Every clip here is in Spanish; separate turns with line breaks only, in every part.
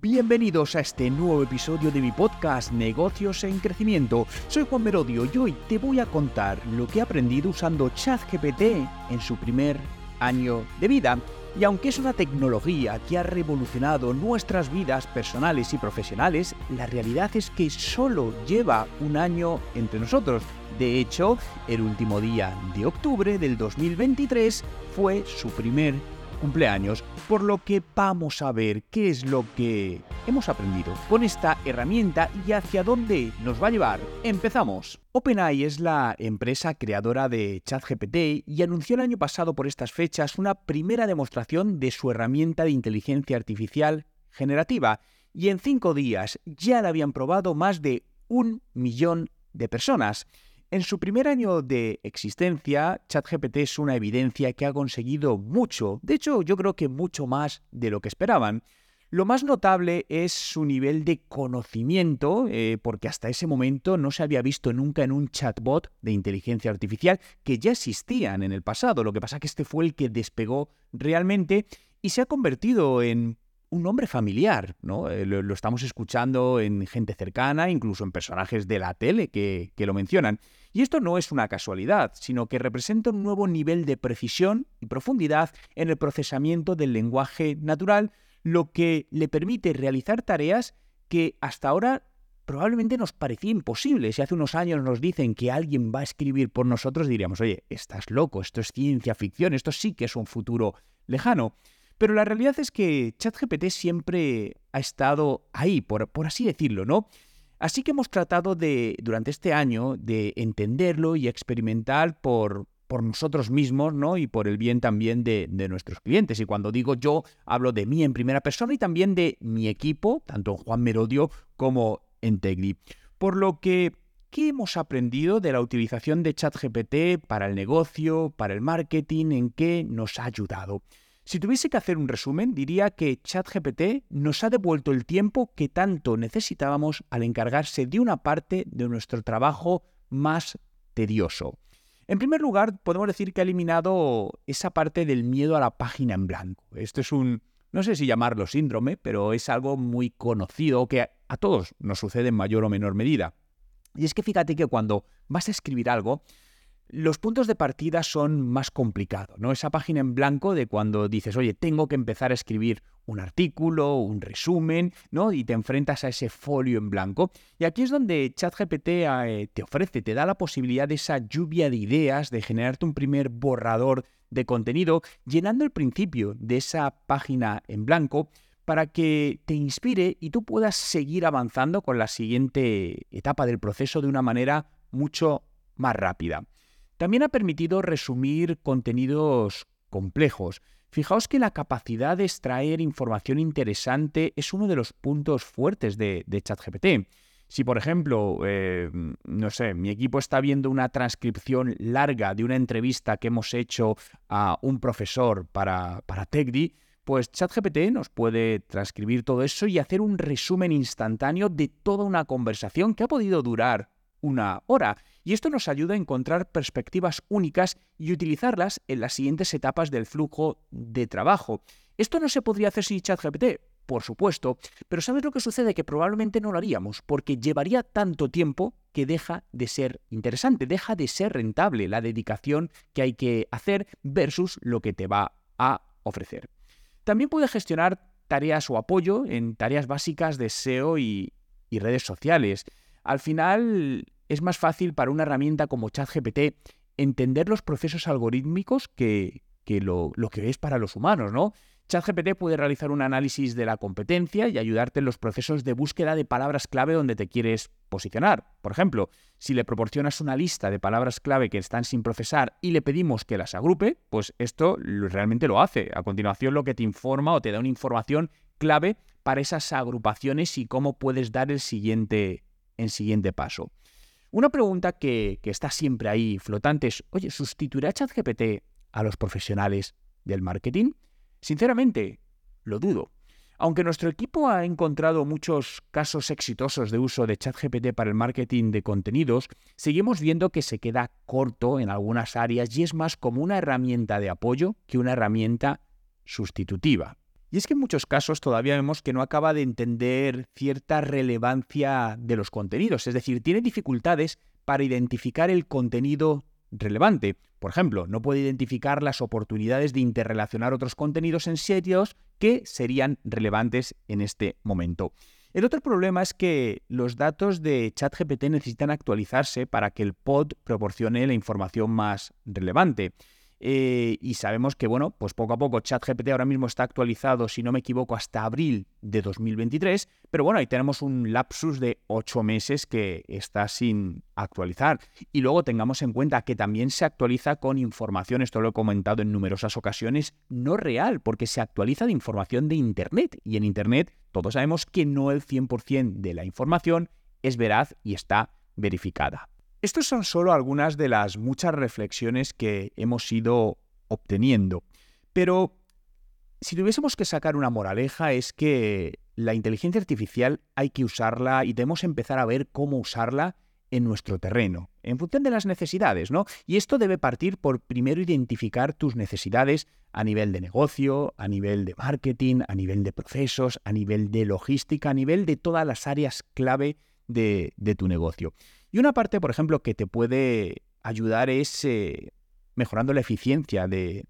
Bienvenidos a este nuevo episodio de mi podcast Negocios en Crecimiento. Soy Juan Merodio y hoy te voy a contar lo que he aprendido usando ChatGPT en su primer año de vida. Y aunque es una tecnología que ha revolucionado nuestras vidas personales y profesionales, la realidad es que solo lleva un año entre nosotros. De hecho, el último día de octubre del 2023 fue su primer cumpleaños, por lo que vamos a ver qué es lo que hemos aprendido con esta herramienta y hacia dónde nos va a llevar. Empezamos. OpenAI es la empresa creadora de ChatGPT y anunció el año pasado por estas fechas una primera demostración de su herramienta de inteligencia artificial generativa y en cinco días ya la habían probado más de un millón de personas. En su primer año de existencia, ChatGPT es una evidencia que ha conseguido mucho, de hecho yo creo que mucho más de lo que esperaban. Lo más notable es su nivel de conocimiento, eh, porque hasta ese momento no se había visto nunca en un chatbot de inteligencia artificial que ya existían en el pasado. Lo que pasa es que este fue el que despegó realmente y se ha convertido en un nombre familiar, ¿no? Eh, lo, estamos escuchando en gente cercana, incluso en personajes de la tele que, que lo mencionan. Y esto no es una casualidad, sino que representa un nuevo nivel de precisión y profundidad en el procesamiento del lenguaje natural, lo que le permite realizar tareas que hasta ahora probablemente nos parecía imposible. Si hace unos años nos dicen que alguien va a escribir por nosotros, diríamos, oye, estás loco, esto es ciencia ficción, esto sí que es un futuro lejano. Pero la realidad es que ChatGPT siempre ha estado ahí, por, por así decirlo, ¿no? Así que hemos tratado de, durante este año, de entenderlo y experimentar por, por nosotros mismos, ¿no? Y por el bien también de, nuestros clientes. Y cuando digo yo, hablo de mí en primera persona y también de mi equipo, tanto en Juan Merodio como en Tegli. Por lo que, ¿qué hemos aprendido de la utilización de ChatGPT para el negocio, para el marketing? ¿En qué nos ha ayudado? Si tuviese que hacer un resumen, diría que ChatGPT nos ha devuelto el tiempo que tanto necesitábamos al encargarse de una parte de nuestro trabajo más tedioso. En primer lugar, podemos decir que ha eliminado esa parte del miedo a la página en blanco. Esto es un, no sé si llamarlo síndrome, pero es algo muy conocido que a todos nos sucede en mayor o menor medida. Y es que fíjate que cuando vas a escribir algo, los puntos de partida son más complicados, ¿no? Esa página en blanco de cuando dices, oye, tengo que empezar a escribir un artículo, un resumen, ¿no? Y te enfrentas a ese folio en blanco. Y aquí es donde ChatGPT eh, te ofrece, te da la posibilidad de esa lluvia de ideas, de generarte un primer borrador de contenido, llenando el principio de esa página en blanco para que te inspire y tú puedas seguir avanzando con la siguiente etapa del proceso de una manera mucho más rápida. También ha permitido resumir contenidos complejos. Fijaos que la capacidad de extraer información interesante es uno de los puntos fuertes de, ChatGPT. Si, por ejemplo, eh, no sé, mi equipo está viendo una transcripción larga de una entrevista que hemos hecho a un profesor para, para TechDi, pues ChatGPT nos puede transcribir todo eso y hacer un resumen instantáneo de toda una conversación que ha podido durar una hora. Y esto nos ayuda a encontrar perspectivas únicas y utilizarlas en las siguientes etapas del flujo de trabajo. ¿Esto no se podría hacer sin ChatGPT? Por supuesto, pero ¿sabes lo que sucede? Que probablemente no lo haríamos, porque llevaría tanto tiempo que deja de ser interesante, deja de ser rentable la dedicación que hay que hacer versus lo que te va a ofrecer. También puede gestionar tareas o apoyo en tareas básicas de SEO y, y redes sociales. Al final es más fácil para una herramienta como ChatGPT entender los procesos algorítmicos que, lo, que es para los humanos, ¿no? ChatGPT puede realizar un análisis de la competencia y ayudarte en los procesos de búsqueda de palabras clave donde te quieres posicionar. Por ejemplo, si le proporcionas una lista de palabras clave que están sin procesar y le pedimos que las agrupe, pues esto realmente lo hace. A continuación lo que te informa o te da una información clave para esas agrupaciones y cómo puedes dar el siguiente en siguiente paso. Una pregunta que, está siempre ahí flotante es, oye, ¿sustituirá ChatGPT a los profesionales del marketing? Sinceramente, lo dudo. Aunque nuestro equipo ha encontrado muchos casos exitosos de uso de ChatGPT para el marketing de contenidos, seguimos viendo que se queda corto en algunas áreas y es más como una herramienta de apoyo que una herramienta sustitutiva. Y es que en muchos casos todavía vemos que no acaba de entender cierta relevancia de los contenidos, es decir, tiene dificultades para identificar el contenido relevante. Por ejemplo, no puede identificar las oportunidades de interrelacionar otros contenidos en sitios que serían relevantes en este momento. El otro problema es que los datos de ChatGPT necesitan actualizarse para que el pod proporcione la información más relevante. Eh, y sabemos que, bueno, pues poco a poco ChatGPT ahora mismo está actualizado, si no me equivoco, hasta abril de 2023, pero bueno, ahí tenemos un lapsus de ocho meses que está sin actualizar. Y luego tengamos en cuenta que también se actualiza con información, esto lo he comentado en numerosas ocasiones, no real, porque se actualiza de información de Internet. Y en Internet todos sabemos que no el 100% de la información es veraz y está verificada. Estas son solo algunas de las muchas reflexiones que hemos ido obteniendo, pero si tuviésemos que sacar una moraleja es que la inteligencia artificial hay que usarla y debemos empezar a ver cómo usarla en nuestro terreno, en función de las necesidades, ¿no? Y esto debe partir por primero identificar tus necesidades a nivel de negocio, a nivel de marketing, a nivel de procesos, a nivel de logística, a nivel de todas las áreas clave de, de tu negocio. Y una parte, por ejemplo, que te puede ayudar es eh, mejorando la eficiencia de,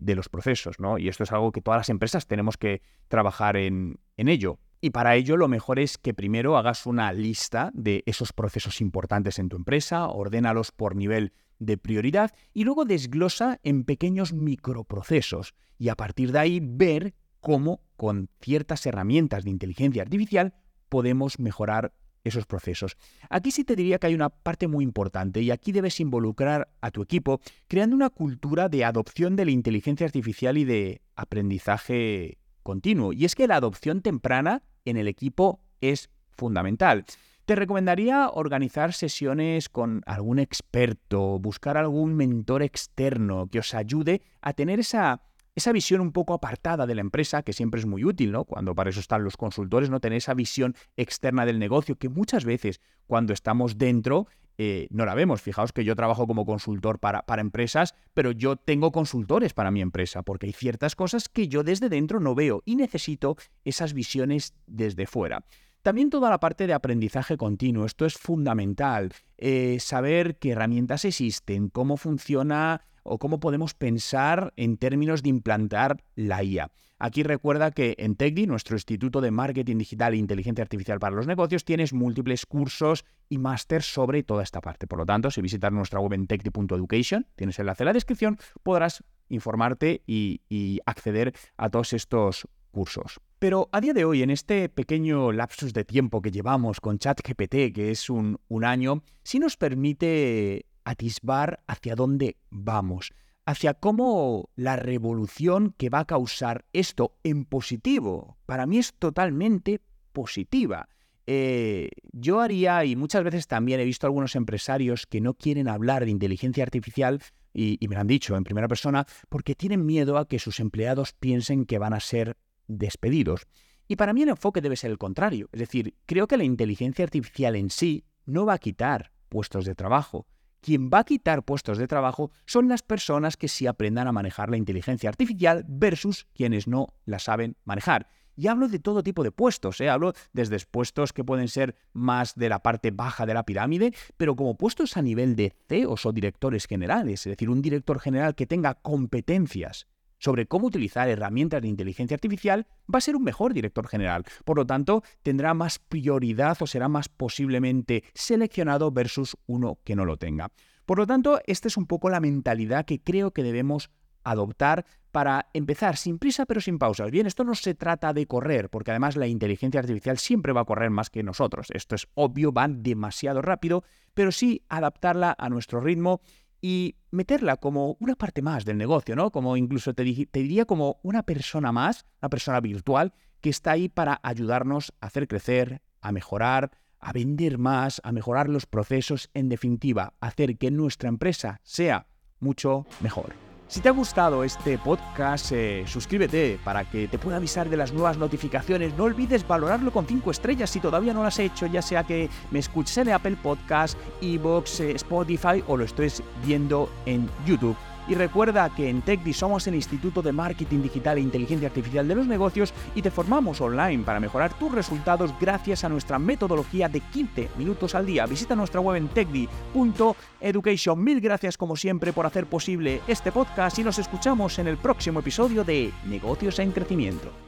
los procesos, ¿no? Y esto es algo que todas las empresas tenemos que trabajar en, en ello. Y para ello lo mejor es que primero hagas una lista de esos procesos importantes en tu empresa, ordénalos por nivel de prioridad y luego desglosa en pequeños microprocesos y a partir de ahí ver cómo con ciertas herramientas de inteligencia artificial podemos mejorar esos procesos. Aquí sí te diría que hay una parte muy importante y aquí debes involucrar a tu equipo creando una cultura de adopción de la inteligencia artificial y de aprendizaje continuo. Y es que la adopción temprana en el equipo es fundamental. Te recomendaría organizar sesiones con algún experto, buscar algún mentor externo que os ayude a tener esa esa visión un poco apartada de la empresa, que siempre es muy útil, ¿no? Cuando para eso están los consultores, ¿no? Tener esa visión externa del negocio, que muchas veces cuando estamos dentro eh, no la vemos. Fijaos que yo trabajo como consultor para, para, empresas, pero yo tengo consultores para mi empresa, porque hay ciertas cosas que yo desde dentro no veo y necesito esas visiones desde fuera. También toda la parte de aprendizaje continuo, esto es fundamental. Eh, saber qué herramientas existen, cómo funciona o cómo podemos pensar en términos de implantar la IA. Aquí recuerda que en TechDi, nuestro Instituto de Marketing Digital e Inteligencia Artificial para los Negocios, tienes múltiples cursos y másters sobre toda esta parte. Por lo tanto, si visitas nuestra web en techdi.education, tienes el enlace en la descripción, podrás informarte y, y acceder a todos estos cursos. Pero a día de hoy, en este pequeño lapsus de tiempo que llevamos con ChatGPT, que es un, un año, sí nos permite atisbar hacia dónde vamos, hacia cómo la revolución que va a causar esto en positivo, para mí es totalmente positiva. Eh, yo haría, y muchas veces también he visto algunos empresarios que no quieren hablar de inteligencia artificial, y, y me lo han dicho en primera persona, porque tienen miedo a que sus empleados piensen que van a ser despedidos. Y para mí el enfoque debe ser el contrario. Es decir, creo que la inteligencia artificial en sí no va a quitar puestos de trabajo, quien va a quitar puestos de trabajo son las personas que sí aprendan a manejar la inteligencia artificial versus quienes no la saben manejar. Y hablo de todo tipo de puestos, ¿eh? hablo desde puestos que pueden ser más de la parte baja de la pirámide, pero como puestos a nivel de CEOs o directores generales, es decir, un director general que tenga competencias sobre cómo utilizar herramientas de inteligencia artificial, va a ser un mejor director general. Por lo tanto, tendrá más prioridad o será más posiblemente seleccionado versus uno que no lo tenga. Por lo tanto, esta es un poco la mentalidad que creo que debemos adoptar para empezar sin prisa pero sin pausas. Bien, esto no se trata de correr, porque además la inteligencia artificial siempre va a correr más que nosotros. Esto es obvio, van demasiado rápido, pero sí adaptarla a nuestro ritmo y meterla como una parte más del negocio, ¿no? Como incluso te, diría como una persona más, una persona virtual que está ahí para ayudarnos a hacer crecer, a mejorar, a vender más, a mejorar los procesos, en definitiva, hacer que nuestra empresa sea mucho mejor. Si te ha gustado este podcast, eh, suscríbete para que te pueda avisar de las nuevas notificaciones. No olvides valorarlo con 5 estrellas si todavía no lo has hecho, ya sea que me escuches en Apple Podcast, Evox, eh, Spotify o lo estés viendo en YouTube. Y recuerda que en TechDi somos el Instituto de Marketing Digital e Inteligencia Artificial de los Negocios y te formamos online para mejorar tus resultados gracias a nuestra metodología de 15 minutos al día. Visita nuestra web en techdi.education. Mil gracias como siempre por hacer posible este podcast y nos escuchamos en el próximo episodio de Negocios en Crecimiento.